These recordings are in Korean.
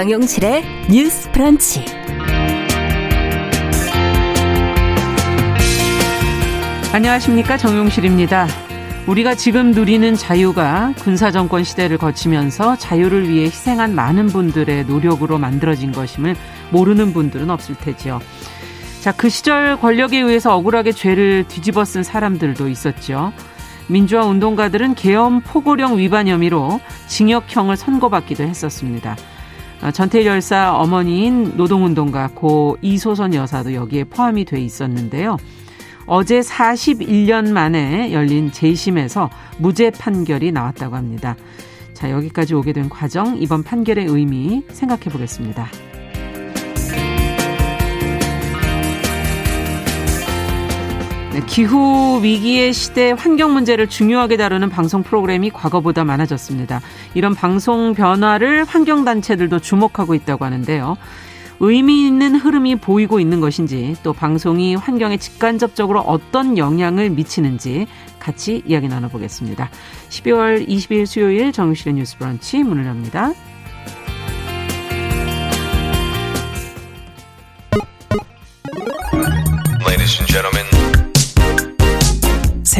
정용실의 뉴스 프런치. 안녕하십니까. 정용실입니다. 우리가 지금 누리는 자유가 군사정권 시대를 거치면서 자유를 위해 희생한 많은 분들의 노력으로 만들어진 것임을 모르는 분들은 없을 테지요. 자, 그 시절 권력에 의해서 억울하게 죄를 뒤집어 쓴 사람들도 있었죠. 민주화 운동가들은 계엄 포고령 위반 혐의로 징역형을 선고받기도 했었습니다. 아, 전태일 열사 어머니인 노동운동가 고 이소선 여사도 여기에 포함이 돼 있었는데요. 어제 41년 만에 열린 재심에서 무죄 판결이 나왔다고 합니다. 자, 여기까지 오게 된 과정, 이번 판결의 의미 생각해 보겠습니다. 기후 위기의 시대 환경 문제를 중요하게 다루는 방송 프로그램이 과거보다 많아졌습니다. 이런 방송 변화를 환경 단체들도 주목하고 있다고 하는데요. 의미 있는 흐름이 보이고 있는 것인지 또 방송이 환경에 직간접적으로 어떤 영향을 미치는지 같이 이야기 나눠보겠습니다. 12월 20일 수요일 정실의 뉴스 브런치 문을 엽니다.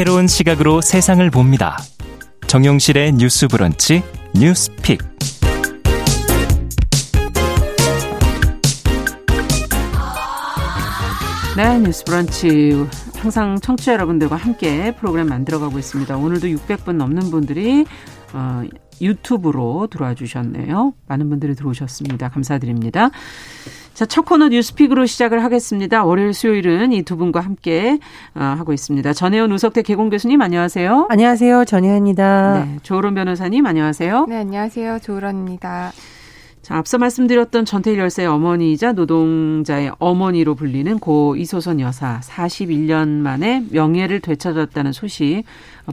새로운 시각으로 세상을 봅니다. 정용실의 뉴스 브런치 뉴스 픽. 네, 뉴스 브런치. 항상 청취자 여러분들과 함께 프로그램 만들어가고 있습니다. 오늘도 600분 넘는 분들이 어, 유튜브로 들어와 주셨네요. 많은 분들이 들어오셨습니다. 감사드립니다. 자, 첫 코너 뉴스픽으로 시작을 하겠습니다. 월요일, 수요일은 이 두 분과 함께 어, 하고 있습니다. 전혜원 우석대 개공 교수님 안녕하세요. 안녕하세요. 전혜원입니다. 네, 조으론 변호사님 안녕하세요. 네, 안녕하세요. 조으론입니다. 자, 앞서 말씀드렸던 전태일 열사의 어머니이자 노동자의 어머니로 불리는 고 이소선 여사 41년 만에 명예를 되찾았다는 소식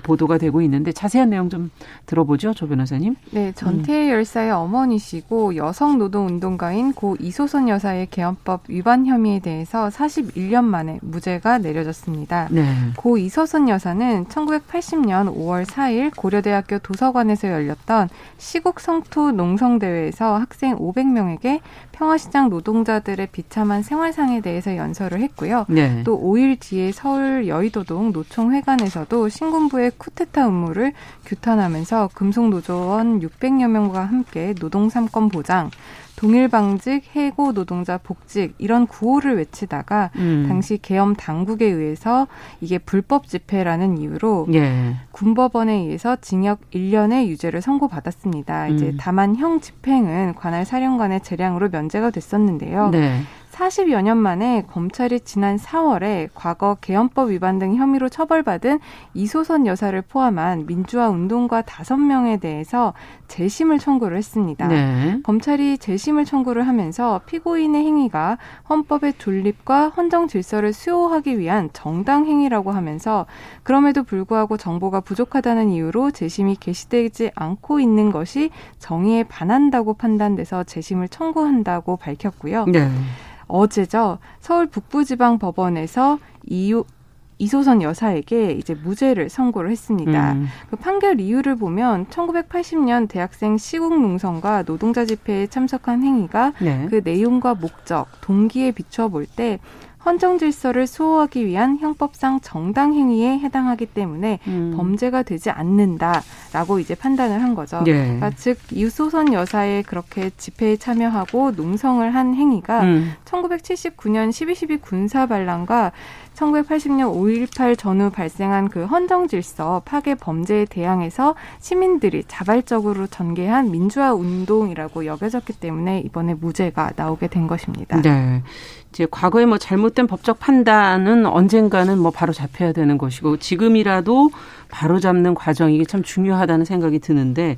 보도가 되고 있는데 자세한 내용 좀 들어보죠, 조 변호사님. 네, 전태일 열사의 어머니시고 여성 노동 운동가인 고 이소선 여사의 개헌법 위반 혐의에 대해서 41년 만에 무죄가 내려졌습니다. 네. 고 이소선 여사는 1980년 5월 4일 고려대학교 도서관에서 열렸던 시국 성투 농성 대회에서 학생 500명에게 평화시장 노동자들의 비참한 생활상에 대해서 연설을 했고요. 네. 또 5일 뒤에 서울 여의도동 노총회관에서도 신군부의 쿠데타 음모를 규탄하면서 금속노조원 600여 명과 함께 노동 3권 보장, 동일방직, 해고 노동자 복직 이런 구호를 외치다가 음. 당시 계엄 당국에 의해서 이게 불법 집회라는 이유로 예. 군법원에 의해서 징역 1년의 유죄를 선고받았습니다. 음. 이제 다만 형 집행은 관할 사령관의 재량으로 면제가 됐었는데요. 네. 40여 년 만에 검찰이 지난 4월에 과거 개헌법 위반 등 혐의로 처벌받은 이소선 여사를 포함한 민주화 운동가 5명에 대해서 재심을 청구를 했습니다. 네. 검찰이 재심을 청구를 하면서 피고인의 행위가 헌법의 존립과 헌정 질서를 수호하기 위한 정당 행위라고 하면서 그럼에도 불구하고 정보가 부족하다는 이유로 재심이 개시되지 않고 있는 것이 정의에 반한다고 판단돼서 재심을 청구한다고 밝혔고요. 네. 어제죠. 서울 북부지방법원에서 이유 이소선 여사에게 이제 무죄를 선고를 했습니다. 음. 그 판결 이유를 보면 1980년 대학생 시국 농성과 노동자 집회에 참석한 행위가 네. 그 내용과 목적, 동기에 비춰 볼 때 헌정 질서를 수호하기 위한 형법상 정당 행위에 해당하기 때문에 음. 범죄가 되지 않는다라고 이제 판단을 한 거죠. 예. 그러니까 즉 이소선 여사의 그렇게 집회에 참여하고 농성을 한 행위가 음. 1979년 12.12 군사 반란과 1980년 5.18 전후 발생한 그 헌정 질서 파괴 범죄에 대항해서 시민들이 자발적으로 전개한 민주화 운동이라고 여겨졌기 때문에 이번에 무죄가 나오게 된 것입니다. 네. 이제 과거에 뭐 잘못된 법적 판단은 언젠가는 뭐 바로 잡혀야 되는 것이고 지금이라도 바로 잡는 과정이 참 중요하다는 생각이 드는데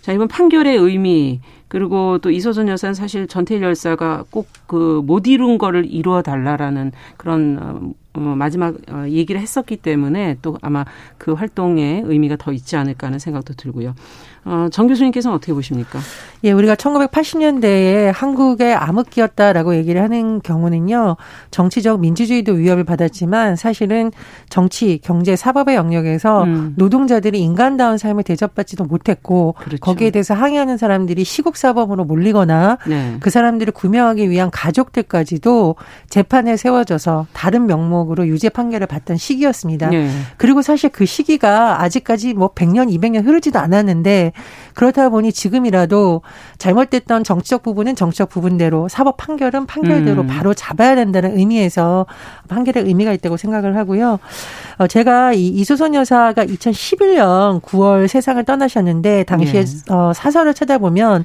자, 이번 판결의 의미 그리고 또 이소선 여사는 사실 전태일 열사가 꼭 그 못 이룬 거를 이루어 달라라는 그런 어, 어, 마지막 어, 얘기를 했었기 때문에 또 아마 그 활동에 의미가 더 있지 않을까 하는 생각도 들고요. 어, 정 교수님께서는 어떻게 보십니까? 예, 우리가 1980년대에 한국의 암흑기였다라고 얘기를 하는 경우는요, 정치적 민주주의도 위협을 받았지만 사실은 정치, 경제, 사법의 영역에서 음. 노동자들이 인간다운 삶을 대접받지도 못했고 그렇죠. 거기에 대해서 항의하는 사람들이 시국 사범으로 몰리거나 네. 그 사람들을 구명하기 위한 가족들까지도 재판에 세워져서 다른 명목으로 유죄 판결을 받던 시기였습니다. 네. 그리고 사실 그 시기가 아직까지 뭐 100년, 200년 흐르지도 않았는데 그렇다 보니 지금이라도 잘못됐던 정치적 부분은 정치적 부분대로 사법 판결은 판결대로 음. 바로 잡아야 된다는 의미에서 판결의 의미가 있다고 생각을 하고요. 어, 제가 이 이소선 여사가 2011년 9월 세상을 떠나셨는데 당시에 네. 어, 사설을 찾아보면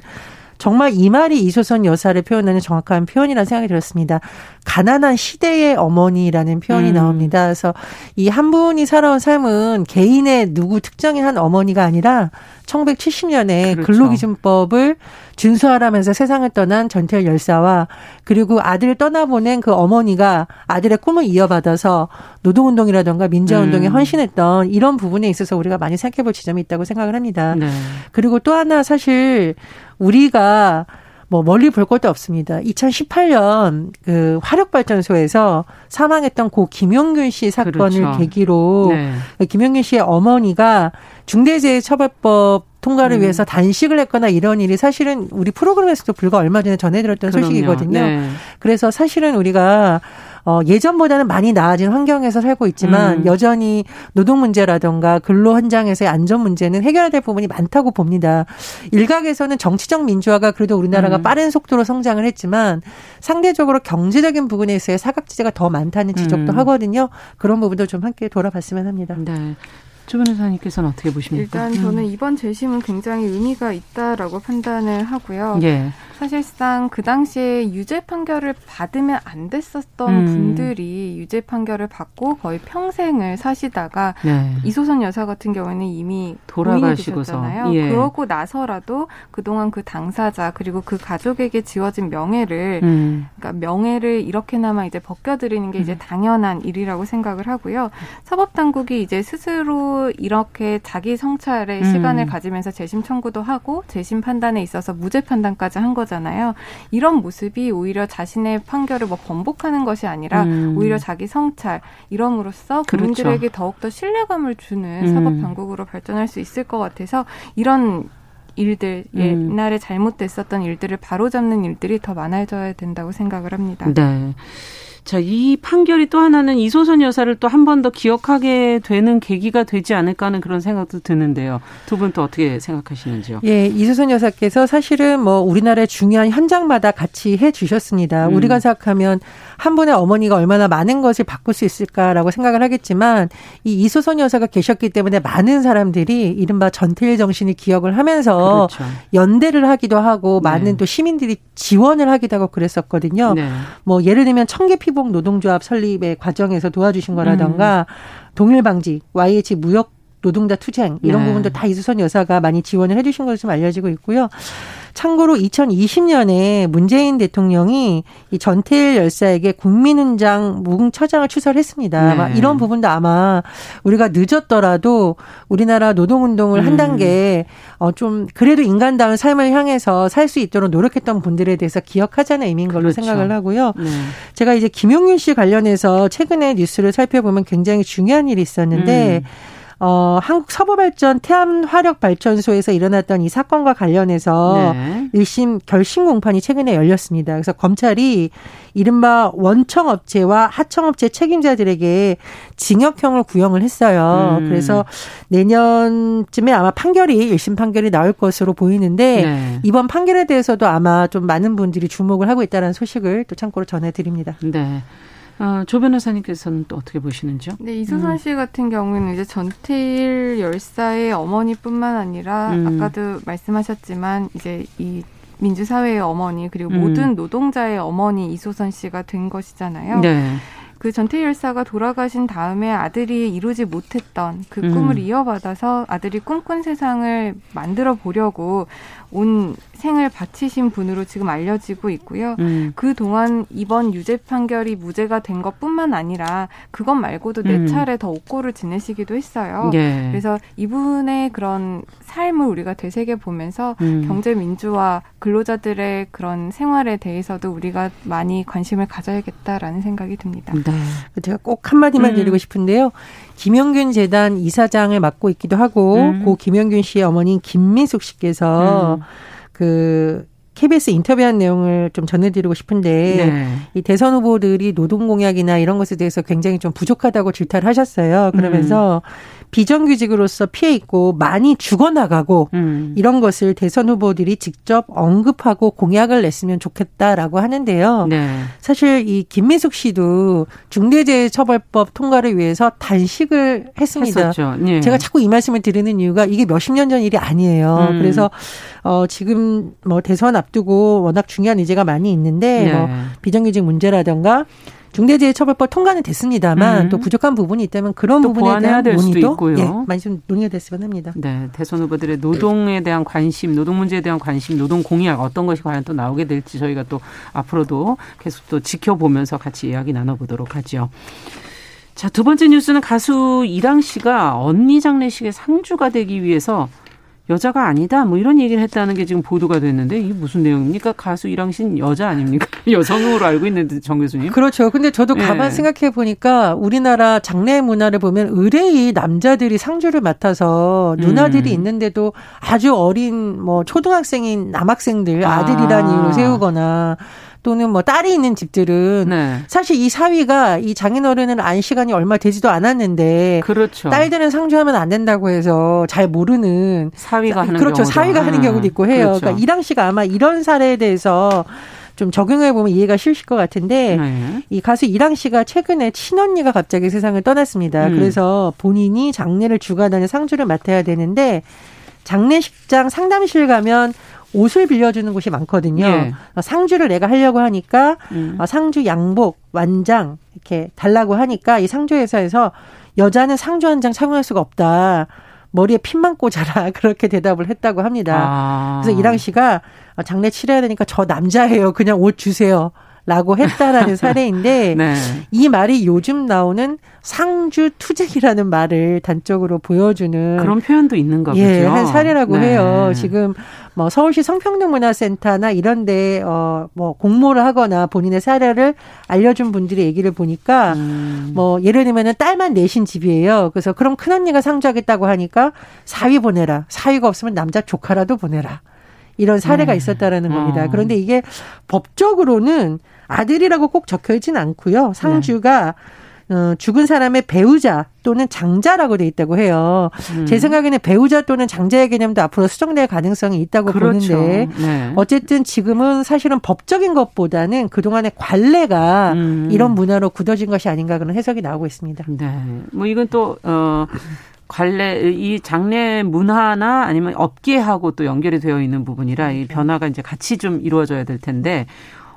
정말 이 말이 이소선 여사를 표현하는 정확한 표현이라는 생각이 들었습니다. 가난한 시대의 어머니라는 표현이 음. 나옵니다. 그래서 이 한 분이 살아온 삶은 개인의 누구 특정의 한 어머니가 아니라 1970년에 그렇죠. 근로기준법을 준수하라면서 세상을 떠난 전태일 열사와 그리고 아들을 떠나보낸 그 어머니가 아들의 꿈을 이어받아서 노동운동이라던가 민주화운동에 음. 헌신했던 이런 부분에 있어서 우리가 많이 생각해 볼 지점이 있다고 생각을 합니다. 네. 그리고 또 하나 사실 우리가 뭐 멀리 볼 것도 없습니다. 2018년 그 화력발전소에서 사망했던 고 김용균 씨 사건을 그렇죠. 계기로 네. 그 김용균 씨의 어머니가 중대재해처벌법 통과를 음. 위해서 단식을 했거나 이런 일이 사실은 우리 프로그램에서도 불과 얼마 전에 전해드렸던 그럼요. 소식이거든요. 네. 그래서 사실은 우리가 어, 예전보다는 많이 나아진 환경에서 살고 있지만 음. 여전히 노동 문제라던가 근로 현장에서의 안전 문제는 해결해야 될 부분이 많다고 봅니다. 일각에서는 정치적 민주화가 그래도 우리나라가 음. 빠른 속도로 성장을 했지만 상대적으로 경제적인 부분에 있어서 사각지대가 더 많다는 지적도 음. 하거든요. 그런 부분도 좀 함께 돌아봤으면 합니다. 네. 조 변호사님께서는 어떻게 보십니까? 일단 저는 음. 이번 재심은 굉장히 의미가 있다라고 판단을 하고요. 예. 사실상 그 당시에 유죄 판결을 받으면 안 됐었던 음. 분들이 유죄 판결을 받고 거의 평생을 사시다가 네. 이소선 여사 같은 경우에는 이미 돌아가시고서 예. 그러고 나서라도 그동안 그 당사자 그리고 그 가족에게 지워진 명예를 음. 그러니까 명예를 이렇게나마 이제 벗겨드리는 게 이제 음. 당연한 일이라고 생각을 하고요. 사법 당국이 이제 스스로 이렇게 자기 성찰의 음. 시간을 가지면서 재심 청구도 하고 재심 판단에 있어서 무죄 판단까지 한 것. 거잖아요. 이런 모습이 오히려 자신의 판결을 뭐 번복하는 것이 아니라 음. 오히려 자기 성찰 이럼으로써 그렇죠. 국민들에게 그렇죠. 더욱더 신뢰감을 주는 음. 사법 당국으로 발전할 수 있을 것 같아서 이런 일들 음. 옛날에 잘못됐었던 일들을 바로잡는 일들이 더 많아져야 된다고 생각을 합니다. 네. 자, 이 판결이 또 하나는 이소선 여사를 또 한 번 더 기억하게 되는 계기가 되지 않을까 하는 그런 생각도 드는데요. 두 분 또 어떻게 생각하시는지요? 예, 이소선 여사께서 사실은 뭐 우리나라의 중요한 현장마다 같이 해 주셨습니다. 음. 우리가 생각하면 한 분의 어머니가 얼마나 많은 것을 바꿀 수 있을까라고 생각을 하겠지만 이 이소선 여사가 계셨기 때문에 많은 사람들이 이른바 전태일 정신을 기억을 하면서 그렇죠. 연대를 하기도 하고 네. 많은 또 시민들이 지원을 하기도 하고 그랬었거든요. 네. 뭐 예를 들면 청계 피복 노동조합 설립의 과정에서 도와주신 거라던가 음. 동일 방지, YH 무역 노동자 투쟁 이런 네. 부분도 다 이수선 여사가 많이 지원을 해주신 것으로 좀 알려지고 있고요. 참고로 2020년에 문재인 대통령이 이 전태일 열사에게 국민훈장 무궁처장을 추설했습니다. 네. 이런 부분도 아마 우리가 늦었더라도 우리나라 노동운동을 음. 한 단계 어좀 그래도 인간다운 삶을 향해서 살 수 있도록 노력했던 분들에 대해서 기억하자는 의미인 걸로 그렇죠. 생각을 하고요. 네. 제가 이제 김용윤 씨 관련해서 최근에 뉴스를 살펴보면 굉장히 중요한 일이 있었는데 음. 어, 한국 서부발전 태안화력발전소에서 일어났던 이 사건과 관련해서 네. 1심 결심 공판이 최근에 열렸습니다. 그래서 검찰이 이른바 원청업체와 하청업체 책임자들에게 징역형을 구형을 했어요. 음. 그래서 내년쯤에 아마 판결이 1심 판결이 나올 것으로 보이는데 네. 이번 판결에 대해서도 아마 좀 많은 분들이 주목을 하고 있다는 소식을 또 참고로 전해드립니다. 네. 어, 조 변호사님께서는 또 어떻게 보시는지요? 네, 이수선 음. 씨 같은 경우에는 이제 전태일 열사의 어머니뿐만 아니라 음. 아까도 말씀하셨지만 이제 이 민주사회의 어머니 그리고 음. 모든 노동자의 어머니 이소선 씨가 된 것이잖아요. 네. 그 전태일 열사가 돌아가신 다음에 아들이 이루지 못했던 그 꿈을 음. 이어받아서 아들이 꿈꾼 세상을 만들어 보려고 온 생을 바치신 분으로 지금 알려지고 있고요. 음. 그 동안 이번 유죄 판결이 무죄가 된 것뿐만 아니라 그것 말고도 네 음. 차례 더 옥고를 지내시기도 했어요. 예. 그래서 이분의 그런 삶을 우리가 되새겨 보면서 음. 경제 민주화 근로자들의 그런 생활에 대해서도 우리가 많이 관심을 가져야겠다라는 생각이 듭니다. 네. 제가 꼭 한마디만 음. 드리고 싶은데요. 김영균 재단 이사장을 맡고 있기도 하고 음. 고 김영균 씨의 어머니 김민숙 씨께서 음. 그 KBS 인터뷰한 내용을 좀 전해드리고 싶은데 네. 이 대선 후보들이 노동 공약이나 이런 것에 대해서 굉장히 좀 부족하다고 질타를 하셨어요. 그러면서 음. 비정규직으로서 피해 있고 많이 죽어나가고 음. 이런 것을 대선 후보들이 직접 언급하고 공약을 냈으면 좋겠다라고 하는데요. 네. 사실 이 김민숙 씨도 중대재해처벌법 통과를 위해서 단식을 했습니다. 네. 제가 자꾸 이 말씀을 드리는 이유가 이게 몇십 년 전 일이 아니에요. 음. 그래서 어 지금 뭐 대선 앞 두고 워낙 중요한 의제가 많이 있는데 네. 뭐 비정규직 문제라든가 중대재해처벌법 통과는 됐습니다만 음. 또 부족한 부분이 있다면 그런 부분에 대한 논의도 예, 많이 좀 논의가 됐으면 합니다. 네, 대선 후보들의 노동에 대한 관심, 노동 문제에 대한 관심, 노동 공약 어떤 것이 과연 또 나오게 될지 저희가 또 앞으로도 계속 또 지켜보면서 같이 이야기 나눠보도록 하죠. 자, 두 번째 뉴스는 가수 이랑 씨가 언니 장례식의 상주가 되기 위해서 여자가 아니다 뭐 이런 얘기를 했다는 게 지금 보도가 됐는데 이게 무슨 내용입니까? 가수 이랑 씨는 여자 아닙니까? 여성으로 알고 있는데 정 교수님. 그렇죠. 근데 저도 네. 가만 생각해 보니까 우리나라 장례 문화를 보면 의뢰의 남자들이 상주를 맡아서 누나들이 음. 있는데도 아주 어린 뭐 초등학생인 남학생들 아들이란 아. 이유로 세우거나 또는 뭐 딸이 있는 집들은 네. 사실 이 사위가 이 장인어른은 안 시간이 얼마 되지도 않았는데 그렇죠. 딸들은 상주하면 안 된다고 해서 잘 모르는 사위가 하는 그렇죠 경우도. 사위가 하는 경우도 있고 해요. 그렇죠. 그러니까 이랑 씨가 아마 이런 사례에 대해서 좀 적용해 보면 이해가 쉬우실 것 같은데 네. 이 가수 이랑 씨가 최근에 친언니가 갑자기 세상을 떠났습니다. 음. 그래서 본인이 장례를 주관하는 상주를 맡아야 되는데 장례식장 상담실 가면 옷을 빌려주는 곳이 많거든요. 네. 상주를 내가 하려고 하니까 음. 어, 상주 양복, 완장 이렇게 달라고 하니까 이 상주 회사에서 여자는 상주 한 장 착용할 수가 없다. 머리에 핀만 꽂아라 그렇게 대답을 했다고 합니다. 아. 그래서 이랑 씨가 어, 장례 치러야 되니까 저 남자예요. 그냥 옷 주세요. 라고 했다라는 사례인데 네. 이 말이 요즘 나오는 상주 투쟁이라는 말을 단적으로 보여주는 그런 표현도 있는가 보죠. 예, 한 사례라고 네. 해요. 지금 뭐 서울시 성평등문화센터나 이런데 어뭐 공모를 하거나 본인의 사례를 알려준 분들의 얘기를 보니까 음. 뭐 예를 들면은 딸만 내신 집이에요. 그래서 그럼 큰 언니가 상주하겠다고 하니까 사위 보내라. 사위가 없으면 남자 조카라도 보내라. 이런 사례가 네. 있었다라는 겁니다. 어. 그런데 이게 법적으로는 아들이라고 꼭 적혀 있지는 않고요. 상주가 네. 어, 죽은 사람의 배우자 또는 장자라고 돼 있다고 해요. 음. 제 생각에는 배우자 또는 장자의 개념도 앞으로 수정될 가능성이 있다고 그렇죠. 보는데 네. 어쨌든 지금은 사실은 법적인 것보다는 그동안의 관례가 음. 이런 문화로 굳어진 것이 아닌가 그런 해석이 나오고 있습니다. 네. 뭐 이건 또 어. 관례 이 장례 문화나 아니면 업계하고 또 연결이 되어 있는 부분이라 이 변화가 이제 같이 좀 이루어져야 될 텐데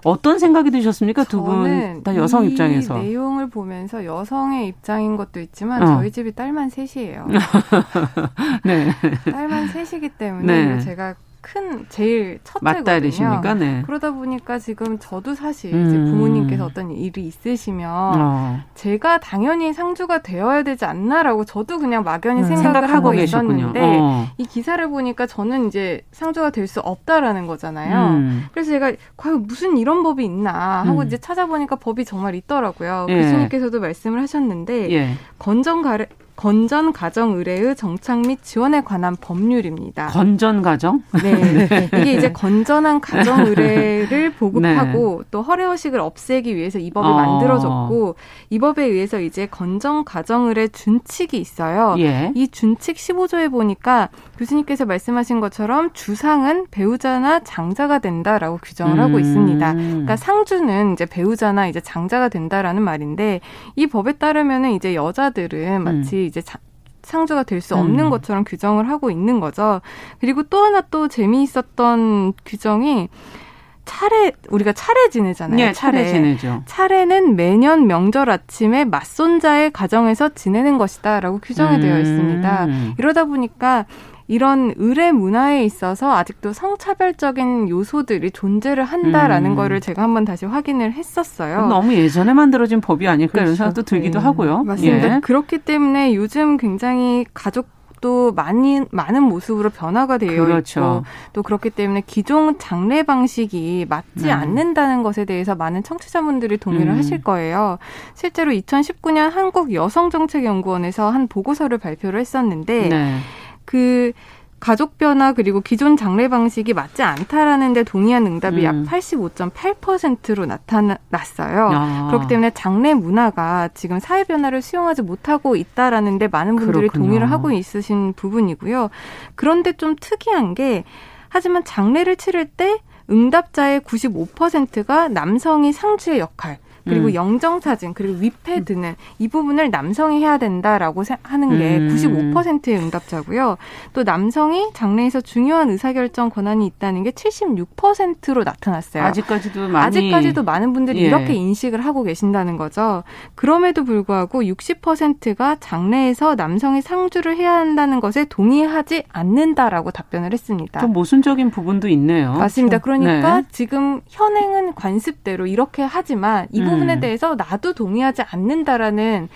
어떤 생각이 드셨습니까? 두 분 다 여성 입장에서. 내용을 보면서 여성의 입장인 것도 있지만 어. 저희 집이 딸만 셋이에요. 네. 딸만 셋이기 때문에 네. 제가 큰 제일 첫째거든요. 맞딸이십니까? 네. 그러다 보니까 지금 저도 사실 음. 이제 부모님께서 어떤 일이 있으시면 어. 제가 당연히 상주가 되어야 되지 않나라고 저도 그냥 막연히 음. 생각을 하고 있었는데 어. 이 기사를 보니까 저는 이제 상주가 될 수 없다라는 거잖아요. 음. 그래서 제가 과연 무슨 이런 법이 있나 하고 음. 이제 찾아보니까 법이 정말 있더라고요. 예. 교수님께서도 말씀을 하셨는데 예. 건전 가래 건전 가정 의뢰의 정착 및 지원에 관한 법률입니다. 건전 가정? 네. 네. 이게 이제 건전한 가정 의뢰를 보급하고 네. 또 허례 허식을 없애기 위해서 이 법을 어. 만들어졌고 이 법에 의해서 이제 건전 가정 의뢰 준칙이 있어요. 예. 이 준칙 15조에 보니까 교수님께서 말씀하신 것처럼 주상은 배우자나 장자가 된다라고 규정을 음. 하고 있습니다. 그러니까 상주는 이제 배우자나 이제 장자가 된다라는 말인데 이 법에 따르면은 이제 여자들은 마치 음. 이제 자, 상주가 될 수 없는 음. 것처럼 규정을 하고 있는 거죠. 그리고 또 하나 또 재미있었던 규정이 차례 우리가 차례 지내잖아요. 네, 차례, 차례 지내죠. 차례는 매년 명절 아침에 맞손자의 가정에서 지내는 것이다라고 규정이 음. 되어 있습니다. 이러다 보니까 이런 의례 문화에 있어서 아직도 성차별적인 요소들이 존재를 한다라는 음. 거를 제가 한번 다시 확인을 했었어요. 너무 예전에 만들어진 법이 아닐까 그렇죠. 이런 생각도 들기도 네. 하고요. 맞습니다. 예. 그렇기 때문에 요즘 굉장히 가족 또 많이 많은 모습으로 변화가 되어 그렇죠. 있고 또 그렇기 때문에 기존 장례 방식이 맞지 음. 않는다는 것에 대해서 많은 청취자분들이 동의를 음. 하실 거예요. 실제로 2019년 한국 여성정책연구원에서 한 보고서를 발표를 했었는데 네. 그 가족 변화 그리고 기존 장례 방식이 맞지 않다라는 데 동의한 응답이 음. 약 85.8%로 나타났어요. 아. 그렇기 때문에 장례 문화가 지금 사회 변화를 수용하지 못하고 있다라는 데 많은 분들이 그렇군요. 동의를 하고 있으신 부분이고요. 그런데 좀 특이한 게 하지만 장례를 치를 때 응답자의 95%가 남성이 상주의 역할 그리고 음. 영정 사진 그리고 위패 등은 이 부분을 남성이 해야 된다라고 하는 게 음. 95%의 응답자고요. 또 남성이 장래에서 중요한 의사결정 권한이 있다는 게 76%로 나타났어요. 아직까지도 많이 아직까지도 많은 분들이 예. 이렇게 인식을 하고 계신다는 거죠. 그럼에도 불구하고 60%가 장래에서 남성이 상주를 해야 한다는 것에 동의하지 않는다라고 답변을 했습니다. 좀 모순적인 부분도 있네요. 맞습니다. 그러니까 네. 지금 현행은 관습대로 이렇게 하지만 이 부분에 음. 대해서 나도 동의하지 않는다라는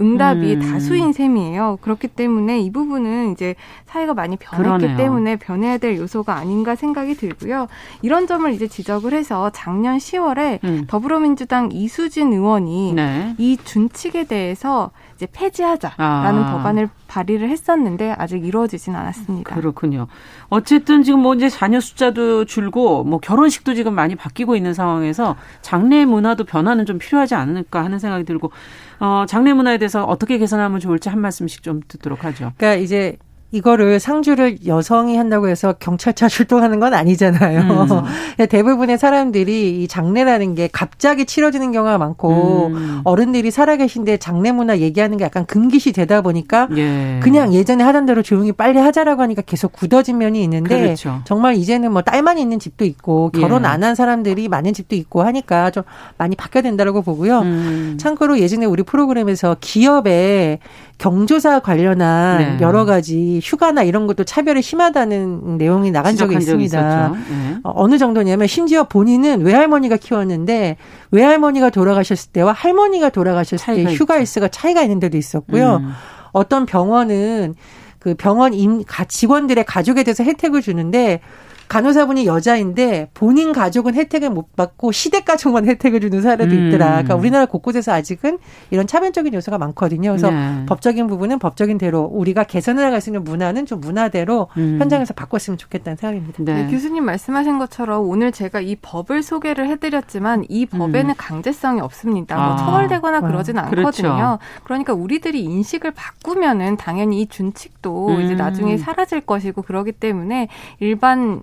응답이 음. 다수인 셈이에요. 그렇기 때문에 이 부분은 이제 사회가 많이 변했기 그러네요. 때문에 변해야 될 요소가 아닌가 생각이 들고요. 이런 점을 이제 지적을 해서 작년 10월에 음. 더불어민주당 이수진 의원이 네. 이 준칙에 대해서 이제 폐지하자라는 아. 법안을 발의를 했었는데 아직 이루어지진 않았습니다. 그렇군요. 어쨌든 지금 뭐 이제 자녀 숫자도 줄고 뭐 결혼식도 지금 많이 바뀌고 있는 상황에서 장례 문화도 변화는 좀 필요하지 않을까 하는 생각이 들고 어 장례 문화에 대해서 어떻게 개선하면 좋을지 한 말씀씩 좀 듣도록 하죠. 그러니까 이제 이거를 상주를 여성이 한다고 해서 경찰차 출동하는 건 아니잖아요. 음. 대부분의 사람들이 이 장례라는 게 갑자기 치러지는 경우가 많고 음. 어른들이 살아계신데 장례 문화 얘기하는 게 약간 금기시 되다 보니까 예. 그냥 예전에 하던 대로 조용히 빨리 하자라고 하니까 계속 굳어진 면이 있는데 그렇죠. 정말 이제는 뭐 딸만 있는 집도 있고 결혼 예. 안한 사람들이 많은 집도 있고 하니까 좀 많이 바뀌어야 된다고 보고요. 음. 참고로 예전에 우리 프로그램에서 기업에 경조사 관련한 네. 여러 가지 휴가나 이런 것도 차별이 심하다는 내용이 나간 적이 있습니다. 네. 어, 어느 정도냐면 심지어 본인은 외할머니가 키웠는데 외할머니가 돌아가셨을 때와 할머니가 돌아가셨을 때 휴가 일수가 차이가 있는 데도 있었고요. 음. 어떤 병원은 그 병원 임 직원들의 가족에 대해서 혜택을 주는데 간호사분이 여자인데 본인 가족은 혜택을 못 받고 시댁 가족만 혜택을 주는 사례도 음. 있더라. 그러니까 우리나라 곳곳에서 아직은 이런 차별적인 요소가 많거든요. 그래서 네. 법적인 부분은 법적인 대로 우리가 개선해 나갈 수 있는 문화는 좀 문화대로 음. 현장에서 바꿨으면 좋겠다는 생각입니다. 네. 네. 교수님 말씀하신 것처럼 오늘 제가 이 법을 소개를 해드렸지만 이 법에는 음. 강제성이 없습니다. 뭐 아. 뭐 처벌되거나 그러진 아. 않거든요. 그렇죠. 그러니까 우리들이 인식을 바꾸면은 당연히 이 준칙도 이제 음. 나중에 사라질 것이고 그러기 때문에 일반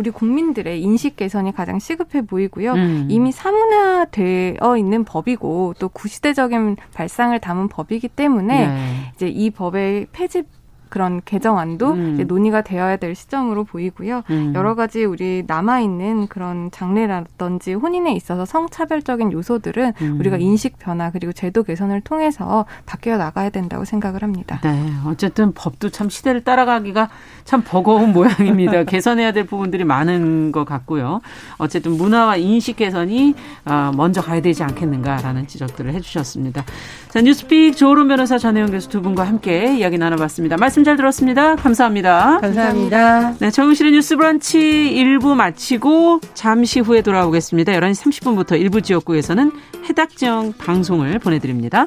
우리 국민들의 인식 개선이 가장 시급해 보이고요. 음. 이미 사문화되어 있는 법이고 또 구시대적인 발상을 담은 법이기 때문에 네. 이제 이 법의 폐지 그런 개정안도 음. 논의가 되어야 될 시점으로 보이고요. 음. 여러 가지 우리 남아 있는 그런 장례라든지 혼인에 있어서 성차별적인 요소들은 음. 우리가 인식 변화 그리고 제도 개선을 통해서 바뀌어 나가야 된다고 생각을 합니다. 네, 어쨌든 법도 참 시대를 따라가기가 참 버거운 모양입니다. 개선해야 될 부분들이 많은 것 같고요. 어쨌든 문화와 인식 개선이 어, 먼저 가야 되지 않겠는가라는 지적들을 해주셨습니다. 자, 뉴스픽 조론 변호사 전혜영 교수 두 분과 함께 이야기 나눠봤습니다. 말씀 잘 들었습니다. 감사합니다. 감사합니다. 네, 정용실의 뉴스 브런치 1부 마치고 잠시 후에 돌아오겠습니다. 11시 30분부터 일부 지역구에서는 해닥정 방송을 보내드립니다.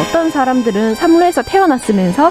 어떤 사람들은 삼루에서 태어났으면서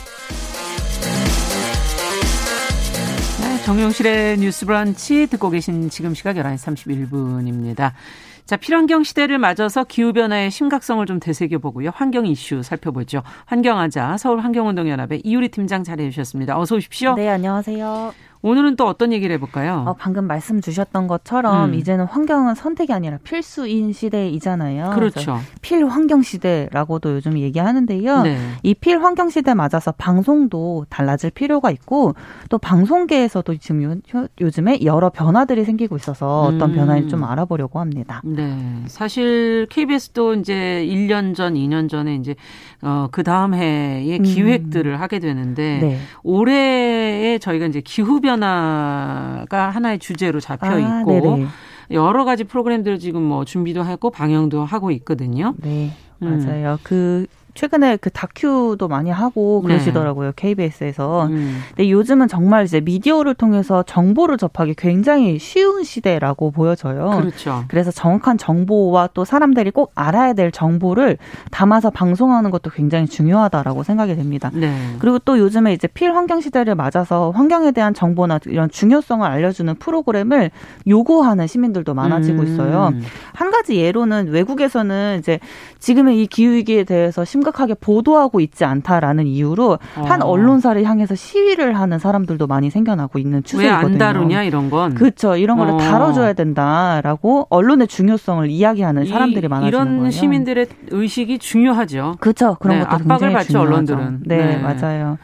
정용실의 뉴스 브런치 듣고 계신 지금 시각 11시 31분입니다. 자, 필환경 시대를 맞아서 기후변화의 심각성을 좀 되새겨보고요. 환경 이슈 살펴보죠. 환경하자 서울환경운동연합의 이유리 팀장 자리해 주셨습니다. 어서 오십시오. 네, 안녕하세요. 오늘은 또 어떤 얘기를 해볼까요? 어, 방금 말씀 주셨던 것처럼 음. 이제는 환경은 선택이 아니라 필수인 시대이잖아요. 그렇죠. 필환경 시대라고도 요즘 얘기하는데요. 네. 이 필환경 시대 맞아서 방송도 달라질 필요가 있고 또 방송계에서도 지금 요, 요즘에 여러 변화들이 생기고 있어서 어떤 음. 변화인지 좀 알아보려고 합니다. 네. 사실 KBS도 이제 1년 전, 2년 전에 이제 어, 그 다음 해에 음. 기획들을 음. 하게 되는데 네. 올해에 저희가 이제 기후 변 변화가 하나의 주제로 잡혀 아, 있고 아, 여러 가지 프로그램들 지금 뭐 준비도 하고 방영도 하고 있거든요. 네. 맞아요. 음. 그 최근에 그 다큐도 많이 하고 네. 그러시더라고요. 네. KBS에서. 음. 근데 요즘은 정말 이제 미디어를 통해서 정보를 접하기 굉장히 쉬운 시대라고 보여져요. 그렇죠. 그래서 정확한 정보와 또 사람들이 꼭 알아야 될 정보를 담아서 방송하는 것도 굉장히 중요하다라고 생각이 됩니다. 네. 그리고 또 요즘에 이제 필환경 시대를 맞아서 환경에 대한 정보나 이런 중요성을 알려주는 프로그램을 요구하는 시민들도 많아지고 음. 있어요. 음. 한 가지 예로는 외국에서는 이제 지금의 이 기후 위기에 대해서 심 심각하게 보도하고 있지 않다라는 이유로 어. 한 언론사를 향해서 시위를 하는 사람들도 많이 생겨나고 있는 추세거든요. 왜 안 다루냐 이런 건? 그렇죠. 이런 거를 어. 다뤄줘야 된다라고 언론의 중요성을 이야기하는 사람들이 많아지는 이런 거예요. 시민들의 의식이 중요하죠. 그렇죠. 그런 네, 것도 압박을 받죠 중요하죠. 언론들은. 네, 네, 맞아요.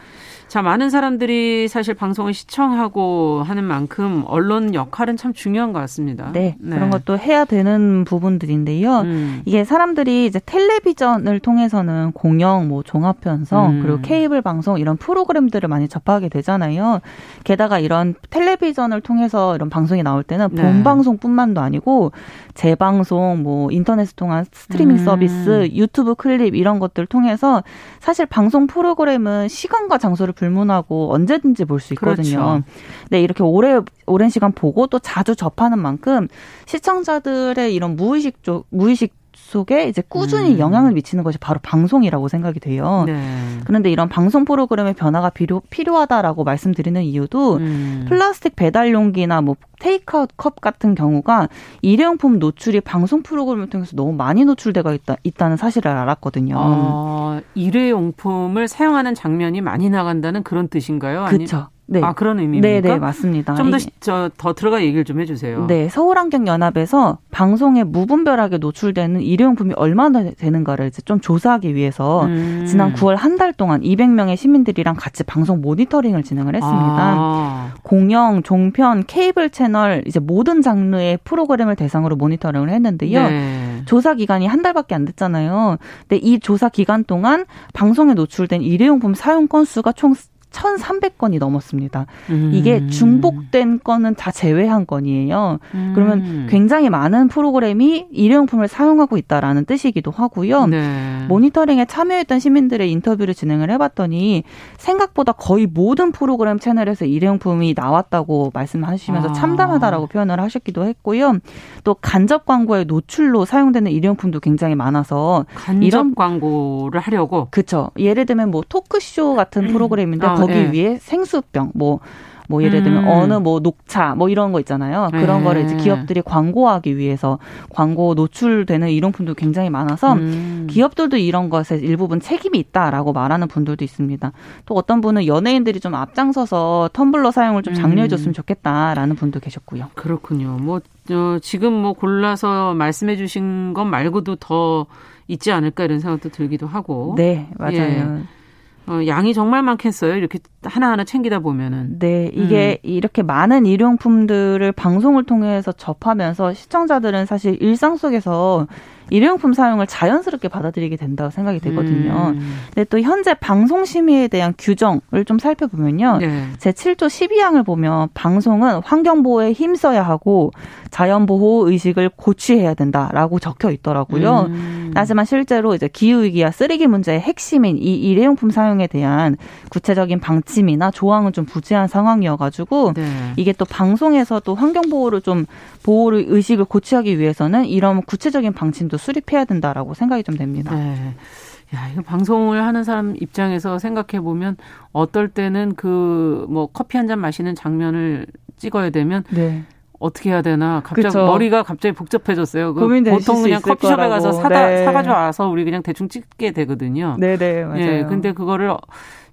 자, 많은 사람들이 사실 방송을 시청하고 하는 만큼 언론 역할은 참 중요한 것 같습니다. 네. 네. 그런 것도 해야 되는 부분들인데요. 음. 이게 사람들이 이제 텔레비전을 통해서는 공영, 뭐 종합편성, 음. 그리고 케이블 방송 이런 프로그램들을 많이 접하게 되잖아요. 게다가 이런 텔레비전을 통해서 이런 방송이 나올 때는 네. 본 방송뿐만도 아니고 재방송, 뭐 인터넷 통한 스트리밍 음. 서비스, 유튜브 클립 이런 것들 통해서 사실 방송 프로그램은 시간과 장소를 불문하고 언제든지 볼 수 있거든요. 그렇죠. 네, 이렇게 오래 오랜 시간 보고 또 자주 접하는 만큼 시청자들의 이런 무의식 쪽 무의식 속에 이제 꾸준히 음. 영향을 미치는 것이 바로 방송이라고 생각이 돼요. 네. 그런데 이런 방송 프로그램의 변화가 필요, 필요하다라고 말씀드리는 이유도 음. 플라스틱 배달 용기나 뭐 테이크아웃 컵 같은 경우가 일회용품 노출이 방송 프로그램을 통해서 너무 많이 노출되고 있다, 있다는 사실을 알았거든요. 어, 일회용품을 사용하는 장면이 많이 나간다는 그런 뜻인가요? 그렇죠. 네. 아, 그런 의미입니까? 네, 네, 맞습니다. 좀 더, 저, 더 들어가 얘기를 좀 해주세요. 네, 서울환경연합에서 방송에 무분별하게 노출되는 일회용품이 얼마나 되는가를 이제 좀 조사하기 위해서 음. 지난 9월 한 달 동안 200명의 시민들이랑 같이 방송 모니터링을 진행을 했습니다. 아. 공영, 종편, 케이블 채널 이제 모든 장르의 프로그램을 대상으로 모니터링을 했는데요. 네. 조사 기간이 한 달밖에 안 됐잖아요. 근데 이 조사 기간 동안 방송에 노출된 일회용품 사용 건수가 총 1,300건이 넘었습니다. 음. 이게 중복된 건은 다 제외한 건이에요. 음. 그러면 굉장히 많은 프로그램이 일회용품을 사용하고 있다라는 뜻이기도 하고요. 네. 모니터링에 참여했던 시민들의 인터뷰를 진행을 해봤더니 생각보다 거의 모든 프로그램 채널에서 일회용품이 나왔다고 말씀하시면서 아. 참담하다라고 표현을 하셨기도 했고요. 또 간접 광고의 노출로 사용되는 일회용품도 굉장히 많아서 간접 이런 광고를 하려고 그렇죠. 예를 들면 뭐 토크쇼 같은 프로그램인데 아. 거기 네. 위에 생수병 뭐, 뭐 예를 들면 음. 어느 뭐 녹차 뭐 이런 거 있잖아요. 그런 네. 거를 이제 기업들이 광고하기 위해서 광고 노출되는 일용품도 굉장히 많아서 음. 기업들도 이런 것에 일부분 책임이 있다라고 말하는 분들도 있습니다. 또 어떤 분은 연예인들이 좀 앞장서서 텀블러 사용을 좀 장려해 줬으면 음. 좋겠다라는 분도 계셨고요. 그렇군요. 뭐 어, 지금 뭐 골라서 말씀해 주신 것 말고도 더 있지 않을까 이런 생각도 들기도 하고. 네, 맞아요. 예. 어, 양이 정말 많겠어요. 이렇게 하나하나 챙기다 보면은. 네, 이게 음. 이렇게 많은 일용품들을 방송을 통해서 접하면서 시청자들은 사실 일상 속에서 일회용품 사용을 자연스럽게 받아들이게 된다고 생각이 되거든요. 음. 근데 또 현재 방송 심의에 대한 규정을 좀 살펴보면요. 네. 제 7조 12항을 보면 방송은 환경 보호에 힘써야 하고 자연 보호 의식을 고취해야 된다라고 적혀 있더라고요. 음. 하지만 실제로 이제 기후 위기와 쓰레기 문제의 핵심인 이 일회용품 사용에 대한 구체적인 방침이나 조항은 좀 부재한 상황이어가지고 네. 이게 또 방송에서도 환경 보호를 좀 보호를 의식을 고취하기 위해서는 이런 구체적인 방침도 수립해야 된다라고 생각이 좀 됩니다. 네. 야, 이거 방송을 하는 사람 입장에서 생각해 보면 어떨 때는 그 뭐 커피 한 잔 마시는 장면을 찍어야 되면 네. 어떻게 해야 되나 갑자기 그쵸. 머리가 갑자기 복잡해졌어요. 그 보통 그냥 커피숍에 거라고. 가서 사다 네. 사가지고 와서 우리 그냥 대충 찍게 되거든요. 네네 네, 맞아요. 예, 근데 그거를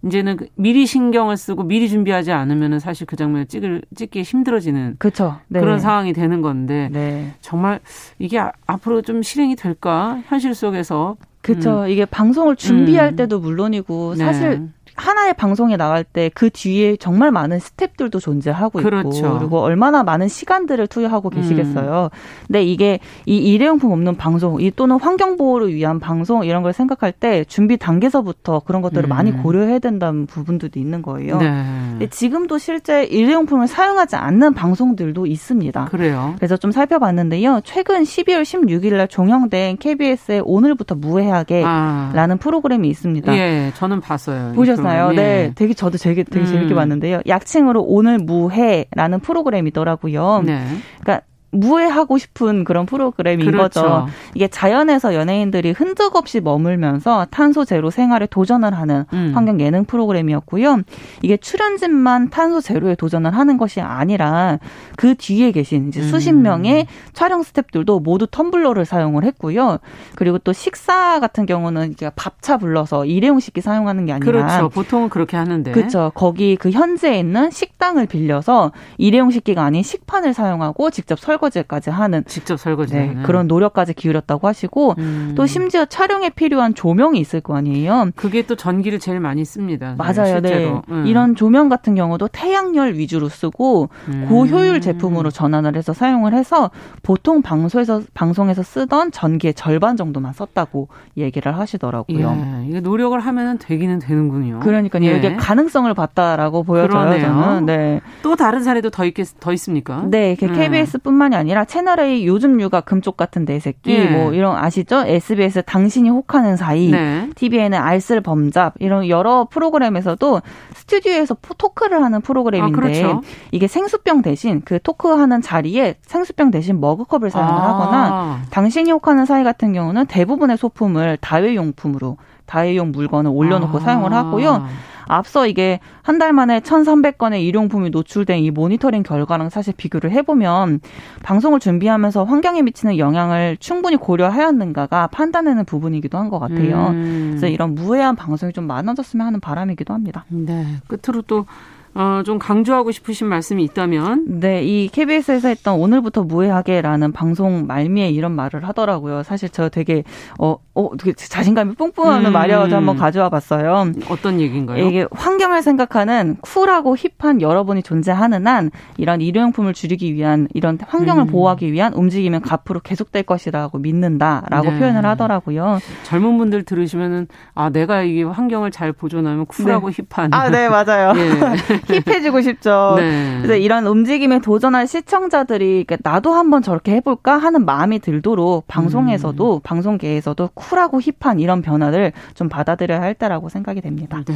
이제는 그 미리 신경을 쓰고 미리 준비하지 않으면은 사실 그 장면을 찍을 찍기 힘들어지는 그쵸. 네. 그런 상황이 되는 건데 네. 정말 이게 아, 앞으로 좀 실행이 될까 현실 속에서 그렇죠. 음. 이게 방송을 준비할 음. 때도 물론이고 사실 네. 하나의 방송에 나갈 때 그 뒤에 정말 많은 스탭들도 존재하고 있고 그렇죠. 그리고 얼마나 많은 시간들을 투여하고 계시겠어요. 음. 근데 이게 이 일회용품 없는 방송, 이 또는 환경 보호를 위한 방송 이런 걸 생각할 때 준비 단계서부터 그런 것들을 음. 많이 고려해야 된다는 부분들도 있는 거예요. 네. 근데 지금도 실제 일회용품을 사용하지 않는 방송들도 있습니다. 그래요. 그래서 좀 살펴봤는데요. 최근 12월 16일 날 종영된 KBS의 오늘부터 무해하게라는 아. 프로그램이 있습니다. 예, 저는 봤어요. 보셨어요? 보셨나요? 네. 네. 되게 저도 되게 되게 음. 재밌게 봤는데요. 약칭으로 오늘 무해라는 프로그램이더라고요. 네. 그러니까 무해하고 싶은 그런 프로그램인 그렇죠. 거죠. 이게 자연에서 연예인들이 흔적 없이 머물면서 탄소 제로 생활에 도전을 하는 음. 환경 예능 프로그램이었고요. 이게 출연진만 탄소 제로에 도전을 하는 것이 아니라 그 뒤에 계신 이제 수십 음. 명의 촬영 스탭들도 모두 텀블러를 사용을 했고요. 그리고 또 식사 같은 경우는 이제 밥차 불러서 일회용 식기 사용하는 게 아니라 그렇죠. 보통은 그렇게 하는데 그렇죠. 거기 그 현재에 있는 식당을 빌려서 일회용 식기가 아닌 식판을 사용하고 직접 설거 설거지까지 하는 직접 설거지 네, 그런 노력까지 기울였다고 하시고 음. 또 심지어 촬영에 필요한 조명이 있을 거 아니에요. 그게 또 전기를 제일 많이 씁니다. 맞아요. 네. 네. 음. 이런 조명 같은 경우도 태양열 위주로 쓰고 음. 고효율 제품으로 전환을 해서 사용을 해서 보통 방송에서 방송에서 쓰던 전기의 절반 정도만 썼다고 얘기를 하시더라고요. 예, 이게 노력을 하면은 되기는 되는군요. 그러니까요. 예. 이게 가능성을 봤다라고 보여져요. 그러네요. 저는. 네. 또 다른 사례도 더 있겠 더 있습니까? 네, KBS뿐만이 뿐만이 아니라 채널A 요즘 육아 금쪽 같은 내 새끼 네. 뭐 이런 아시죠? SBS 당신이 혹하는 사이, 네. TVN은 알쓸 범잡 이런 여러 프로그램에서도 스튜디오에서 토크를 하는 프로그램인데 아, 그렇죠. 이게 생수병 대신 그 토크하는 자리에 생수병 대신 머그컵을 사용을 아. 하거나 당신이 혹하는 사이 같은 경우는 대부분의 소품을 다회용품으로 다회용 물건을 올려놓고 아. 사용을 하고요. 앞서 이게 한 달 만에 1,300건의 일용품이 노출된 이 모니터링 결과랑 사실 비교를 해보면 방송을 준비하면서 환경에 미치는 영향을 충분히 고려하였는가가 판단하는 부분이기도 한 것 같아요. 음. 그래서 이런 무해한 방송이 좀 많아졌으면 하는 바람이기도 합니다. 네. 끝으로 또 어, 좀 강조하고 싶으신 말씀이 있다면? 네, 이 KBS에서 했던 오늘부터 무해하게라는 방송 말미에 이런 말을 하더라고요. 사실 저 되게, 어, 어, 되게 자신감이 뿜뿜하는 음. 말이어서 한번 가져와 봤어요. 어떤 얘기인가요? 이게 환경을 생각하는 쿨하고 힙한 여러분이 존재하는 한 이런 일회용품을 줄이기 위한 이런 환경을 음. 보호하기 위한 움직임은 앞으로 계속될 것이라고 믿는다라고 네. 표현을 하더라고요. 젊은 분들 들으시면은 아, 내가 이게 환경을 잘 보존하면 쿨하고 네. 힙한. 아, 네, 맞아요. 예. 힙해지고 싶죠. 네. 그래서 이런 움직임에 도전할 시청자들이 그러니까 나도 한번 저렇게 해볼까 하는 마음이 들도록 방송에서도 음. 방송계에서도 쿨하고 힙한 이런 변화를 좀 받아들여야 할 때라고 생각이 됩니다. 네.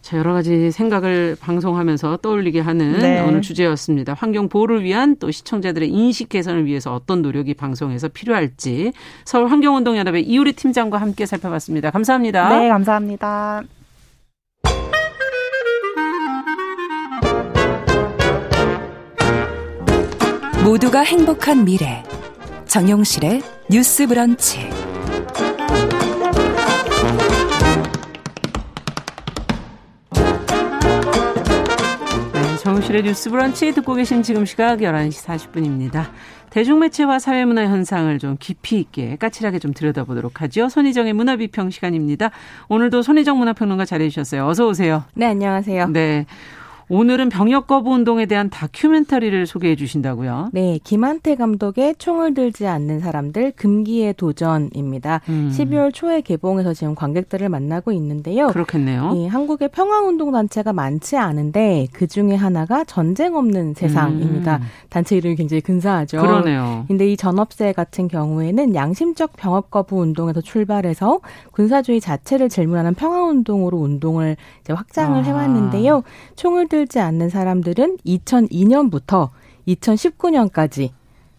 자, 여러 가지 생각을 방송하면서 떠올리게 하는 네. 오늘 주제였습니다. 환경 보호를 위한 또 시청자들의 인식 개선을 위해서 어떤 노력이 방송에서 필요할지 서울 환경운동연합의 이우리 팀장과 함께 살펴봤습니다. 감사합니다. 네, 감사합니다. 모두가 행복한 미래 정용실의 뉴스 브런치 네, 정용실의 뉴스 브런치 듣고 계신 지금 시각 11시 40분입니다. 대중매체와 사회문화 현상을 좀 깊이 있게 까칠하게 좀 들여다보도록 하죠. 손희정의 문화비평 시간입니다. 오늘도 손희정 문화평론가 자리해 주셨어요. 어서 오세요. 네, 안녕하세요. 네. 오늘은 병역 거부 운동에 대한 다큐멘터리를 소개해 주신다고요? 네, 김한태 감독의 총을 들지 않는 사람들 금기의 도전입니다. 음. 12월 초에 개봉해서 지금 관객들을 만나고 있는데요. 그렇겠네요. 예, 한국의 평화 운동 단체가 많지 않은데 그 중에 하나가 전쟁 없는 세상입니다. 음. 단체 이름이 굉장히 근사하죠. 그러네요. 근데 이 전업세 같은 경우에는 양심적 병역 거부 운동에서 출발해서 군사주의 자체를 질문하는 평화 운동으로 운동을 확장을 아. 해왔는데요. 총을 들지 않는 사람들은 2002년부터 2019년까지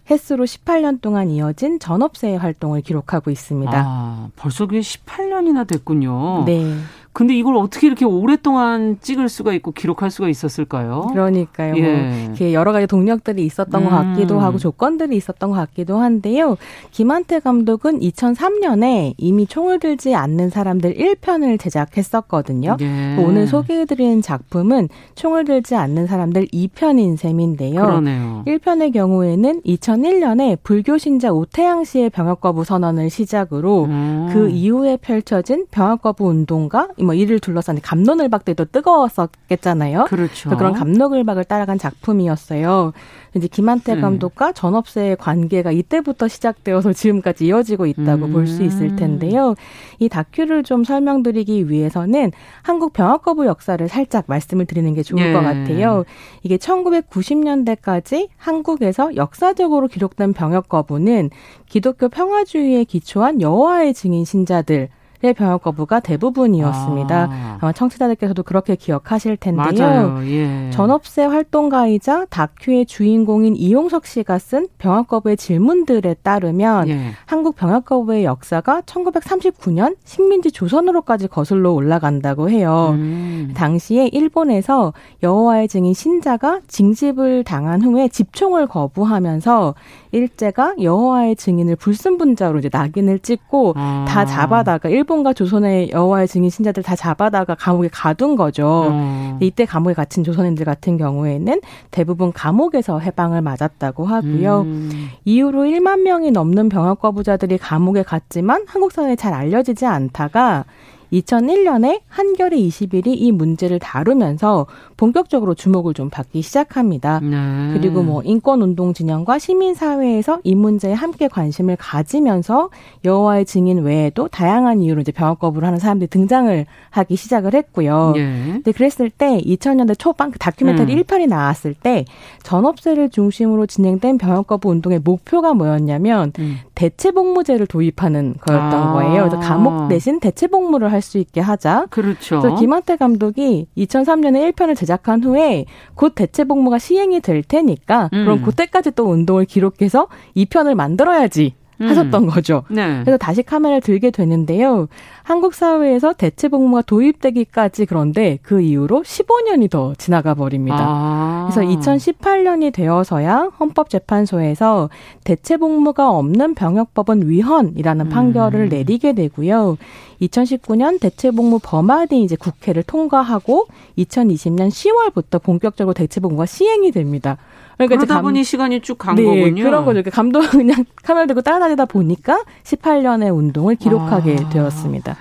횟수로 18년 동안 이어진 전업세 활동을 기록하고 있습니다. 아, 벌써 그게 18년이나 됐군요. 네. 근데 이걸 어떻게 이렇게 오랫동안 찍을 수가 있고 기록할 수가 있었을까요? 그러니까요. 뭐 예. 뭐 여러 가지 동력들이 있었던 음. 것 같기도 하고 조건들이 있었던 것 같기도 한데요. 김한태 감독은 2003년에 이미 총을 들지 않는 사람들 1편을 제작했었거든요. 예. 오늘 소개해드리는 작품은 총을 들지 않는 사람들 2편인 셈인데요. 그러네요. 1편의 경우에는 2001년에 불교 신자 오태양 씨의 병역 거부 선언을 시작으로 음. 그 이후에 펼쳐진 병역 거부 운동과 뭐 이를 둘러싼 감론을박 때도 뜨거웠었겠잖아요. 그렇죠. 그런 감론을박을 따라간 작품이었어요. 이제 김한태 음. 감독과 전업세의 관계가 이때부터 시작되어서 지금까지 이어지고 있다고 음. 볼수 있을 텐데요. 이 다큐를 좀 설명드리기 위해서는 한국 병역 거부 역사를 살짝 말씀을 드리는 게 좋을 예. 것 같아요. 이게 1990년대까지 한국에서 역사적으로 기록된 병역 거부는 기독교 평화주의에 기초한 여호와의 증인 신자들 의 병역 거부가 대부분이었습니다. 아. 마 청취자들께서도 그렇게 기억하실 텐데요. 예. 전업세 활동가이자 다큐의 주인공인 이용석 씨가 쓴 병역 거부의 질문들에 따르면 예. 한국 병역 거부의 역사가 1939년 식민지 조선으로까지 거슬러 올라간다고 해요. 음. 당시에 일본에서 여호와의 증인 신자가 징집을 당한 후에 집총을 거부하면서 일제가 여호와의 증인을 불순분자로 이제 낙인을 찍고 아. 다 잡아다가 일 본과 조선의 여호와의 증인 신자들 다 잡아다가 감옥에 가둔 거죠. 음. 이때 감옥에 갇힌 조선인들 같은 경우에는 대부분 감옥에서 해방을 맞았다고 하고요. 음. 이후로 1만 명이 넘는 병역 거부자들이 감옥에 갔지만 한국 사회에 잘 알려지지 않다가 2001년에 한겨레 21이 이 문제를 다루면서 본격적으로 주목을 좀 받기 시작합니다. 네. 그리고 뭐 인권 운동 진영과 시민 사회에서 이 문제에 함께 관심을 가지면서 여호와의 증인 외에도 다양한 이유로 이제 병역 거부를 하는 사람들이 등장을 하기 시작을 했고요. 네. 근데 그랬을 때 2000년대 초반 그 다큐멘터리 음. 1편이 나왔을 때 전업세를 중심으로 진행된 병역 거부 운동의 목표가 뭐였냐면 음. 대체 복무제를 도입하는 거였던 아. 거예요. 그래서 감옥 대신 대체 복무를 할 할수 있게 하자. 그렇죠. 그래서 김한태 감독이 2003년에 1편을 제작 한 후에 곧 대체 복무가 시행이 될 테니까 음. 그럼 그때까지 또 운동을 기록해서 2편을 만들어야지. 하셨던 음. 거죠. 네. 그래서 다시 카메라를 들게 되는데요. 한국 사회에서 대체 복무가 도입되기까지 그런데 그 이후로 15년이 더 지나가 버립니다. 아. 그래서 2018년이 되어서야 헌법재판소에서 대체 복무가 없는 병역법은 위헌이라는 음. 판결을 내리게 되고요. 2019년 대체 복무 법안이 이제 국회를 통과하고 2020년 10월부터 본격적으로 대체 복무가 시행이 됩니다. 그러니까 그러다 감, 보니 시간이 쭉간 네, 거군요. 그런 거죠. 감독 그냥 카메라 들고 따라다니다 보니까 18년의 운동을 기록하게 아. 되었습니다.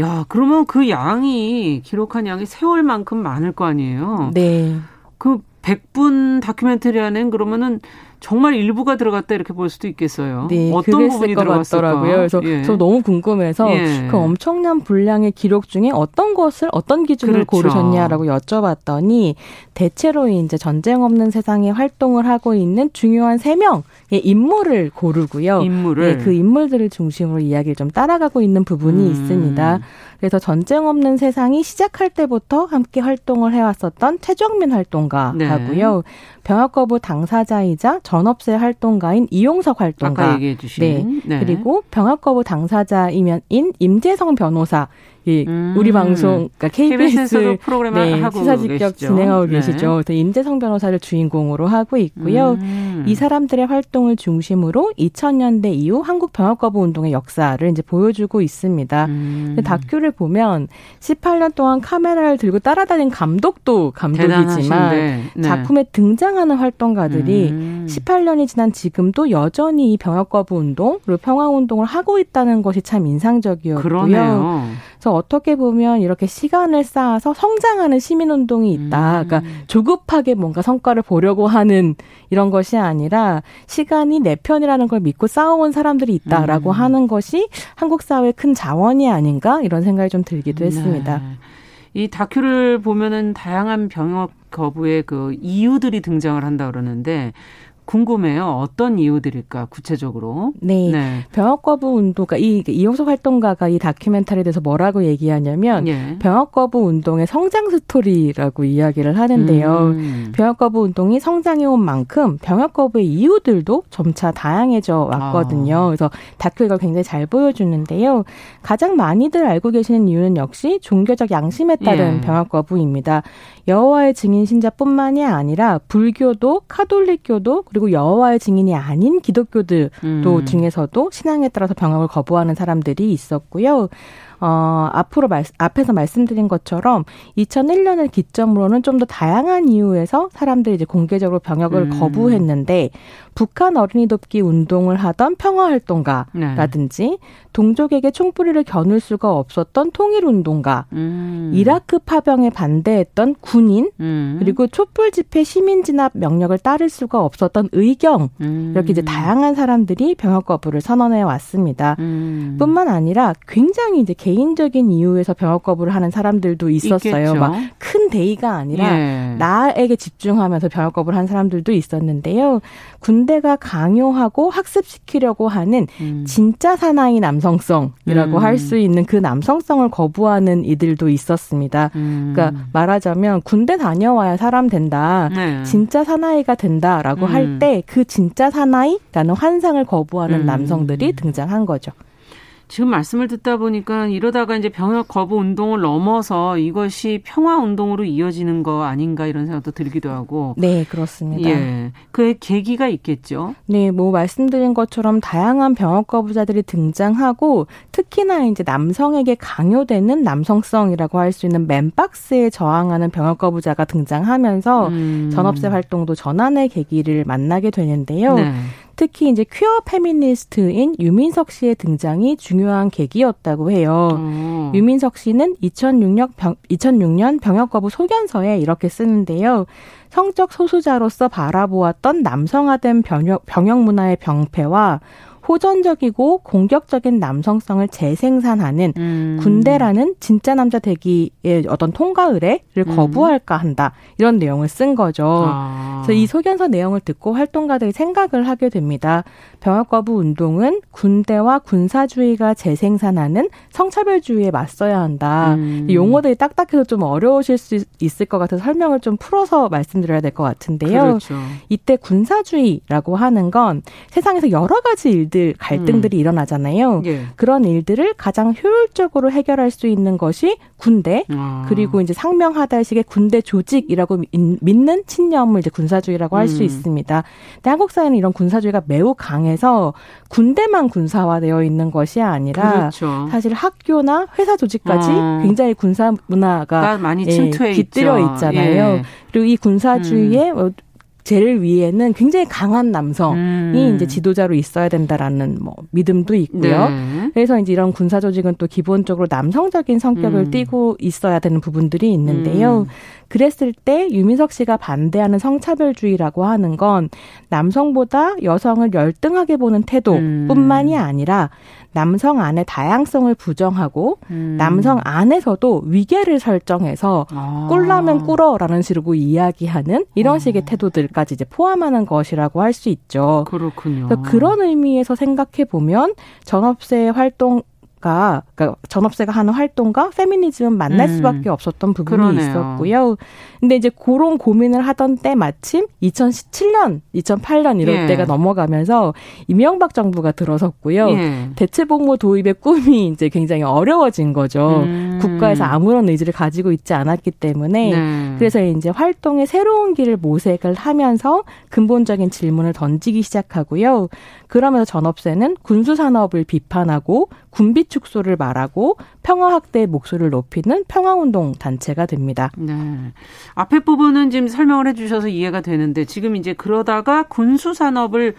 야, 그러면 그 양이 기록한 양이 세월만큼 많을 거 아니에요? 네. 그 100분 다큐멘터리 안엔 그러면은 정말 일부가 들어갔다 이렇게 볼 수도 있겠어요. 네, 어떤 부분이 들어갔더라고요. 그래서 예. 저 너무 궁금해서 예. 그 엄청난 분량의 기록 중에 어떤 것을 어떤 기준을 그렇죠. 고르셨냐라고 여쭤봤더니 대체로 이제 전쟁 없는 세상에 활동을 하고 있는 중요한 세 명의 인물을 고르고요. 인물을 네, 그 인물들을 중심으로 이야기를 좀 따라가고 있는 부분이 음. 있습니다. 그래서 전쟁 없는 세상이 시작할 때부터 함께 활동을 해왔었던 최정민 활동가하고요. 네. 병역 거부 당사자이자 전업세 활동가인 이용석 활동가. 아까 얘기해 주신. 네. 네. 그리고 병역 거부 당사자이면인 임재성 변호사. 이 음. 우리 방송 그러니까 KBS 프로그램 네, 하고 시사 직격 진행하고 네. 계시죠. 임재성 변호사를 주인공으로 하고 있고요. 음. 이 사람들의 활동을 중심으로 2000년대 이후 한국 병역 거부 운동의 역사를 이제 보여주고 있습니다. 음. 다큐를 보면 18년 동안 카메라를 들고 따라다닌 감독도 감독이지만 네. 작품에 등장하는 활동가들이 음. 18년이 지난 지금도 여전히 이 병역 거부 운동 그리고 평화 운동을 하고 있다는 것이 참 인상적이었고요. 그러네요. 그래서 어떻게 보면 이렇게 시간을 쌓아서 성장하는 시민운동이 있다. 음. 그러니까 조급하게 뭔가 성과를 보려고 하는 이런 것이 아니라 시간이 내 편이라는 걸 믿고 싸워온 사람들이 있다라고 음. 하는 것이 한국 사회의 큰 자원이 아닌가 이런 생각이 좀 들기도 했습니다. 네. 이 다큐를 보면은 다양한 병역 거부의 그 이유들이 등장을 한다 그러는데 궁금해요. 어떤 이유들일까 구체적으로? 네. 네. 병역 거부 운동가 이 이용석 활동가가 이 다큐멘터리에 대해서 뭐라고 얘기하냐면 예. 병역 거부 운동의 성장 스토리라고 이야기를 하는데요. 음. 병역 거부 운동이 성장해 온 만큼 병역 거부의 이유들도 점차 다양해져 왔거든요. 아. 그래서 다큐 이걸 굉장히 잘 보여주는데요. 가장 많이들 알고 계시는 이유는 역시 종교적 양심에 따른 예. 병역 거부입니다. 여호와의 증인 신자뿐만이 아니라 불교도 카톨릭교도 그리고 여호와의 증인이 아닌 기독교들도 음. 중에서도 신앙에 따라서 병역을 거부하는 사람들이 있었고요. 어, 앞으로 말, 앞에서 말씀드린 것처럼 2001년을 기점으로는 좀 더 다양한 이유에서 사람들이 이제 공개적으로 병역을 음. 거부했는데 북한 어린이 돕기 운동을 하던 평화활동가라든지 네. 동족에게 총뿌리를 겨눌 수가 없었던 통일운동가, 음. 이라크 파병에 반대했던 군인, 음. 그리고 촛불 집회 시민 진압 명령을 따를 수가 없었던 의경 음. 이렇게 이제 다양한 사람들이 병역 거부를 선언해 왔습니다. 음. 뿐만 아니라 굉장히 이제 개인적인 이유에서 병역 거부를 하는 사람들도 있었어요. 막 큰 대의가 아니라 예. 나에게 집중하면서 병역 거부를 한 사람들도 있었는데요. 군대가 강요하고 학습시키려고 하는 음. 진짜 사나이 남성성이라고 음. 할수 있는 그 남성성을 거부하는 이들도 있었습니다. 음. 그러니까 말하자면 군대 다녀와야 사람 된다. 네. 진짜 사나이가 된다라고 할 때 그 진짜 사나이라는 환상을 거부하는 음. 남성들이 등장한 거죠. 지금 말씀을 듣다 보니까 이러다가 이제 병역 거부 운동을 넘어서 이것이 평화 운동으로 이어지는 거 아닌가 이런 생각도 들기도 하고. 네, 그렇습니다. 예. 그의 계기가 있겠죠. 네, 뭐 말씀드린 것처럼 다양한 병역 거부자들이 등장하고 특히나 이제 남성에게 강요되는 남성성이라고 할 수 있는 맨박스에 저항하는 병역 거부자가 등장하면서 음. 전업세 활동도 전환의 계기를 만나게 되는데요. 네. 특히 이제 퀴어 페미니스트인 유민석 씨의 등장이 중요한 계기였다고 해요. 음. 유민석 씨는 2006년, 병, 2006년 병역 거부 소견서에 이렇게 쓰는데요. 성적 소수자로서 바라보았던 남성화된 병역, 병역 문화의 병폐와 호전적이고 공격적인 남성성을 재생산하는 음. 군대라는 진짜 남자 되기의 어떤 통과 의례를 음. 거부할까 한다. 이런 내용을 쓴 거죠. 아. 그래서 이 소견서 내용을 듣고 활동가들이 생각을 하게 됩니다. 병역 거부 운동은 군대와 군사주의가 재생산하는 성차별주의에 맞서야 한다. 음. 용어들이 딱딱해서 좀 어려우실 수 있을 것 같아서 설명을 좀 풀어서 말씀드려야 될 것 같은데요. 그렇죠. 이때 군사주의라고 하는 건 세상에서 여러 가지 일들 일들 갈등들이 음. 일어나잖아요. 예. 그런 일들을 가장 효율적으로 해결할 수 있는 것이 군대 아. 그리고 이제 상명하달식의 군대 조직이라고 믿는 친념을 이제 군사주의라고 할수 음. 있습니다. 근데 한국 사회는 이런 군사주의가 매우 강해서 군대만 군사화되어 있는 것이 아니라 그렇죠. 사실 학교나 회사 조직까지 아. 굉장히 군사 문화가 많이 침투해 예, 깃들여 있죠. 있잖아요. 예. 그리고 이 군사주의의 음. 제를 위해는 굉장히 강한 남성이 음. 이제 지도자로 있어야 된다라는 뭐 믿음도 있고요. 네. 그래서 이제 이런 군사 조직은 또 기본적으로 남성적인 성격을 음. 띠고 있어야 되는 부분들이 있는데요. 음. 그랬을 때 유민석 씨가 반대하는 성차별주의라고 하는 건 남성보다 여성을 열등하게 보는 태도뿐만이 음. 아니라 남성 안의 다양성을 부정하고 음. 남성 안에서도 위계를 설정해서 아. 꿀라면 꿀어라는 식으로 이야기하는 이런 아. 식의 태도들까지 이제 포함하는 것이라고 할 수 있죠. 그렇군요. 그런 의미에서 생각해 보면 전업세 활동 가 그러니까 전업세가 하는 활동과 페미니즘은 만날 음. 수밖에 없었던 부분이 그러네요. 있었고요. 근데 이제 그런 고민을 하던 때 마침 2017년, 2008년 이럴 예. 때가 넘어가면서 이명박 정부가 들어섰고요. 예. 대체복무 도입의 꿈이 이제 굉장히 어려워진 거죠. 음. 국가에서 아무런 의지를 가지고 있지 않았기 때문에 네. 그래서 이제 활동의 새로운 길을 모색을 하면서 근본적인 질문을 던지기 시작하고요. 그러면서 전업세는 군수 산업을 비판하고 군비 축소를 말하고 평화 확대의 목소리를 높이는 평화운동 단체가 됩니다. 네. 앞에 부분은 지금 설명을 해주셔서 이해가 되는데 지금 이제 그러다가 군수 산업을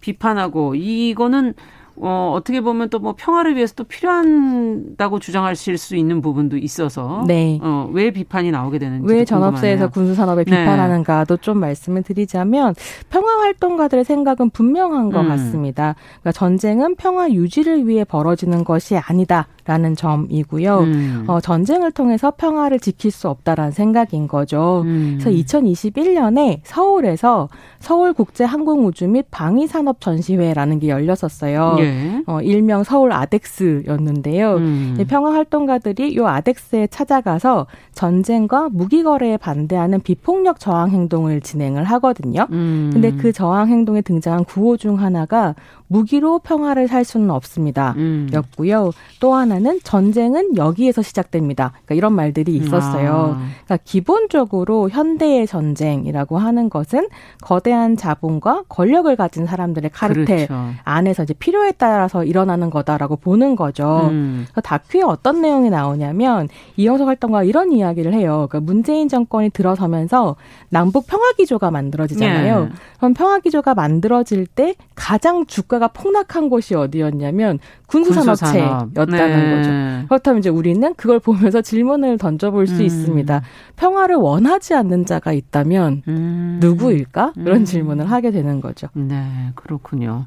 비판하고 이거는 어, 어떻게 보면 또 뭐 평화를 위해서 또 필요한다고 주장하실 수 있는 부분도 있어서 네. 어, 왜 비판이 나오게 되는지 왜 전업세에서 군수 산업에 네. 비판하는가도 좀 말씀을 드리자면 평화 활동가들의 생각은 분명한 것 음. 같습니다. 그러니까 전쟁은 평화 유지를 위해 벌어지는 것이 아니다. 라는 점이고요. 음. 어, 전쟁을 통해서 평화를 지킬 수 없다라는 생각인 거죠. 음. 그래서 2021년에 서울에서 서울국제항공우주 및 방위산업 전시회라는 게 열렸었어요. 예. 어, 일명 서울 아덱스였는데요. 음. 평화 활동가들이 요 아덱스에 찾아가서 전쟁과 무기 거래에 반대하는 비폭력 저항 행동을 진행을 하거든요. 음. 근데 그 저항 행동에 등장한 구호 중 하나가 무기로 평화를 살 수는 없습니다. 음. 였고요. 또 하나는 전쟁은 여기에서 시작됩니다. 그러니까 이런 말들이 있었어요. 아. 그러니까 기본적으로 현대의 전쟁이라고 하는 것은 거대한 자본과 권력을 가진 사람들의 카르텔 그렇죠. 안에서 이제 필요에 따라서 일어나는 거다라고 보는 거죠. 음. 다큐에 어떤 내용이 나오냐면 이영석 활동가 이런 이야기를 해요. 그러니까 문재인 정권이 들어서면서 남북 평화 기조가 만들어지잖아요. 네. 그럼 평화 기조가 만들어질 때 가장 주가 가 물가가 폭락한 곳이 어디였냐면 군수산업체였다는 네. 거죠. 그렇다면 이제 우리는 그걸 보면서 질문을 던져볼 수 음. 있습니다. 평화를 원하지 않는 자가 있다면 음. 누구일까? 이런 음. 질문을 하게 되는 거죠. 네, 그렇군요.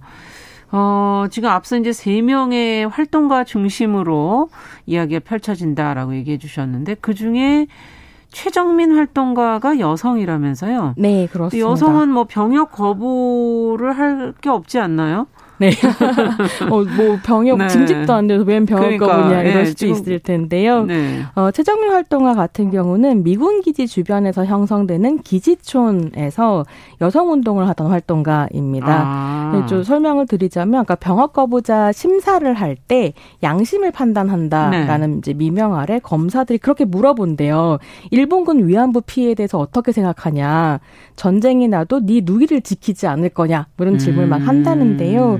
어, 지금 앞서 이제 세 명의 활동가 중심으로 이야기가 펼쳐진다라고 얘기해 주셨는데 그 중에 최정민 활동가가 여성이라면서요? 네, 그렇습니다. 여성은 뭐 병역 거부를 할 게 없지 않나요? 네. 어, 뭐 병역 네. 징집도 안 돼서 웬 병역 그러니까, 거부냐 이럴 네, 수도 있을 텐데요. 네. 어, 최정민 활동가 같은 경우는 미군 기지 주변에서 형성되는 기지촌에서 여성 운동을 하던 활동가입니다. 아. 네, 좀 설명을 드리자면 그러니까 병역 거부자 심사를 할 때 양심을 판단한다라는 네. 이제 미명 아래 검사들이 그렇게 물어본대요. 일본군 위안부 피해에 대해서 어떻게 생각하냐? 전쟁이 나도 네 누이를 지키지 않을 거냐? 뭐 이런 질문을 음. 막 한다는데요.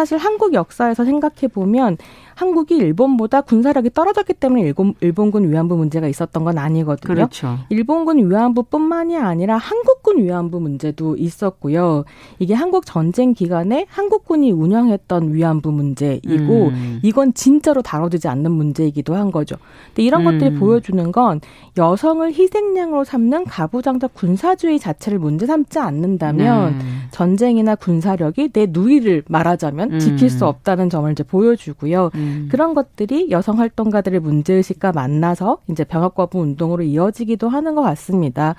사실 한국 역사에서 생각해 보면 한국이 일본보다 군사력이 떨어졌기 때문에 일본, 일본군 위안부 문제가 있었던 건 아니거든요. 그렇죠. 일본군 위안부뿐만이 아니라 한국군 위안부 문제도 있었고요. 이게 한국 전쟁 기간에 한국군이 운영했던 위안부 문제이고 음. 이건 진짜로 다뤄지지 않는 문제이기도 한 거죠. 근데 이런 음. 것들이 보여주는 건 여성을 희생양으로 삼는 가부장적 군사주의 자체를 문제 삼지 않는다면 네. 전쟁이나 군사력이 내 누이를 말하자면 음. 지킬 수 없다는 점을 이제 보여주고요. 음. 음. 그런 것들이 여성 활동가들의 문제 의식과 만나서 이제 병역거부 운동으로 이어지기도 하는 것 같습니다.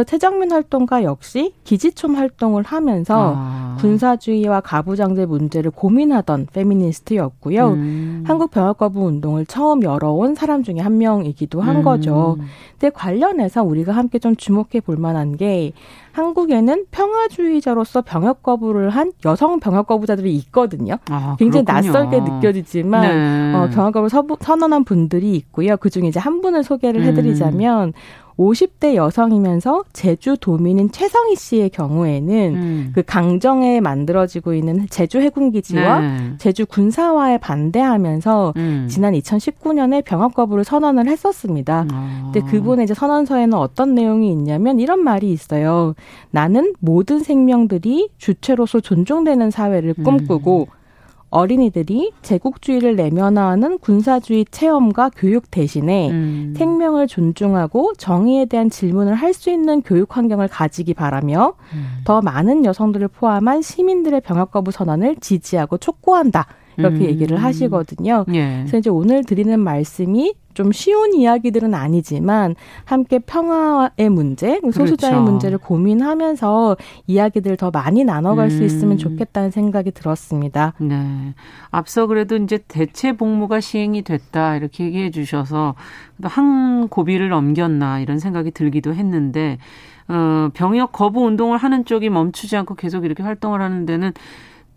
그래서 최정민 활동가 역시 기지촌 활동을 하면서 아. 군사주의와 가부장제 문제를 고민하던 페미니스트였고요. 음. 한국 병역거부 운동을 처음 열어온 사람 중에 한 명이기도 한 음. 거죠. 근데 관련해서 우리가 함께 좀 주목해 볼 만한 게 한국에는 평화주의자로서 병역 거부를 한 여성 병역 거부자들이 있거든요. 아, 굉장히 낯설게 느껴지지만 네. 어, 병역 거부를 선언한 분들이 있고요. 그중에 이제 한 분을 소개를 해드리자면 음. 50대 여성이면서 제주 도민인 최성희 씨의 경우에는 음. 그 강정에 만들어지고 있는 제주 해군기지와 네. 제주 군사화에 반대하면서 음. 지난 2019년에 병역 거부를 선언을 했었습니다. 어. 근데 그분의 이제 선언서에는 어떤 내용이 있냐면 이런 말이 있어요. 나는 모든 생명들이 주체로서 존중되는 사회를 꿈꾸고 음. 어린이들이 제국주의를 내면화하는 군사주의 체험과 교육 대신에 음. 생명을 존중하고 정의에 대한 질문을 할 수 있는 교육 환경을 가지기 바라며 음. 더 많은 여성들을 포함한 시민들의 병역 거부 선언을 지지하고 촉구한다. 이렇게 음. 얘기를 하시거든요. 예. 그래서 이제 오늘 드리는 말씀이 좀 쉬운 이야기들은 아니지만 함께 평화의 문제, 소수자의 그렇죠. 문제를 고민하면서 이야기들 더 많이 나눠갈 음. 수 있으면 좋겠다는 생각이 들었습니다. 네. 앞서 그래도 이제 대체 복무가 시행이 됐다 이렇게 얘기해 주셔서 한 고비를 넘겼나 이런 생각이 들기도 했는데 어, 병역 거부 운동을 하는 쪽이 멈추지 않고 계속 이렇게 활동을 하는 데는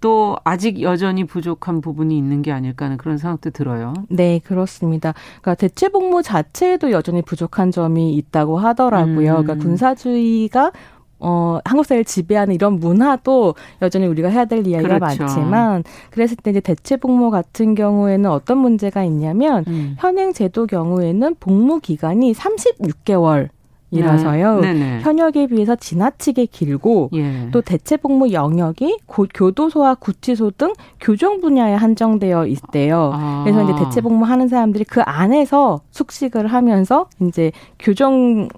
또 아직 여전히 부족한 부분이 있는 게 아닐까 하는 그런 생각도 들어요. 네, 그렇습니다. 그러니까 대체 복무 자체에도 여전히 부족한 점이 있다고 하더라고요. 음. 그러니까 군사주의가 어, 한국 사회를 지배하는 이런 문화도 여전히 우리가 해야 될 이야기가 그렇죠. 많지만 그랬을 때 이제 대체 복무 같은 경우에는 어떤 문제가 있냐면 음. 현행 제도 경우에는 복무 기간이 36개월 이라서요. 네. 현역에 비해서 지나치게 길고 예. 또 대체 복무 영역이 고, 교도소와 구치소 등 교정 분야에 한정되어 있대요. 아. 그래서 이제 대체 복무 하는 사람들이 그 안에서 숙식을 하면서 이제 교정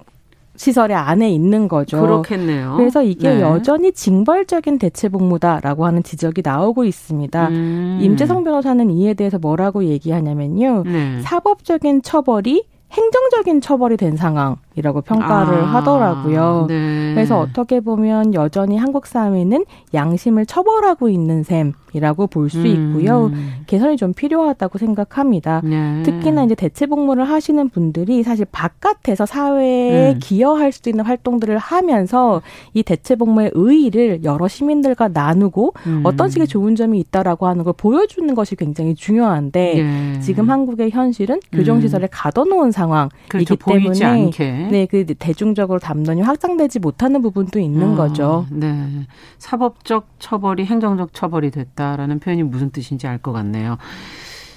시설의 안에 있는 거죠. 그렇겠네요. 그래서 이게 네. 여전히 징벌적인 대체 복무다라고 하는 지적이 나오고 있습니다. 음. 임재성 변호사는 이에 대해서 뭐라고 얘기하냐면요. 네. 사법적인 처벌이 행정적인 처벌이 된 상황 이라고 평가를 아, 하더라고요. 네. 그래서 어떻게 보면 여전히 한국 사회는 양심을 처벌하고 있는 셈이라고 볼수 음. 있고요. 개선이 좀 필요하다고 생각합니다. 네. 특히나 이제 대체 복무를 하시는 분들이 사실 바깥에서 사회에 음. 기여할 수 있는 활동들을 하면서 이 대체 복무의 의의를 여러 시민들과 나누고 음. 어떤 식의 좋은 점이 있다라고 하는 걸 보여주는 것이 굉장히 중요한데 네. 지금 한국의 현실은 교정시설에 음. 가둬놓은 상황이기 그렇죠. 때문에 네, 그 대중적으로 담론이 확장되지 못하는 부분도 있는 어, 거죠. 네. 사법적 처벌이 행정적 처벌이 됐다라는 표현이 무슨 뜻인지 알 것 같네요.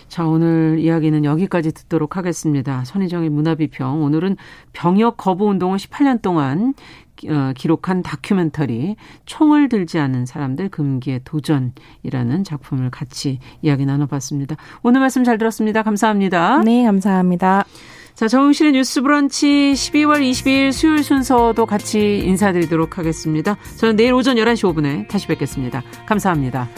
자, 오늘 이야기는 여기까지 듣도록 하겠습니다. 선희정의 문화비평. 오늘은 병역 거부 운동을 18년 동안 어, 기록한 다큐멘터리 총을 들지 않은 사람들 금기의 도전이라는 작품을 같이 이야기 나눠봤습니다. 오늘 말씀 잘 들었습니다. 감사합니다. 네, 감사합니다. 자, 정용실의 뉴스 브런치 12월 22일 수요일 순서도 같이 인사드리도록 하겠습니다. 저는 내일 오전 11시 5분에 다시 뵙겠습니다. 감사합니다.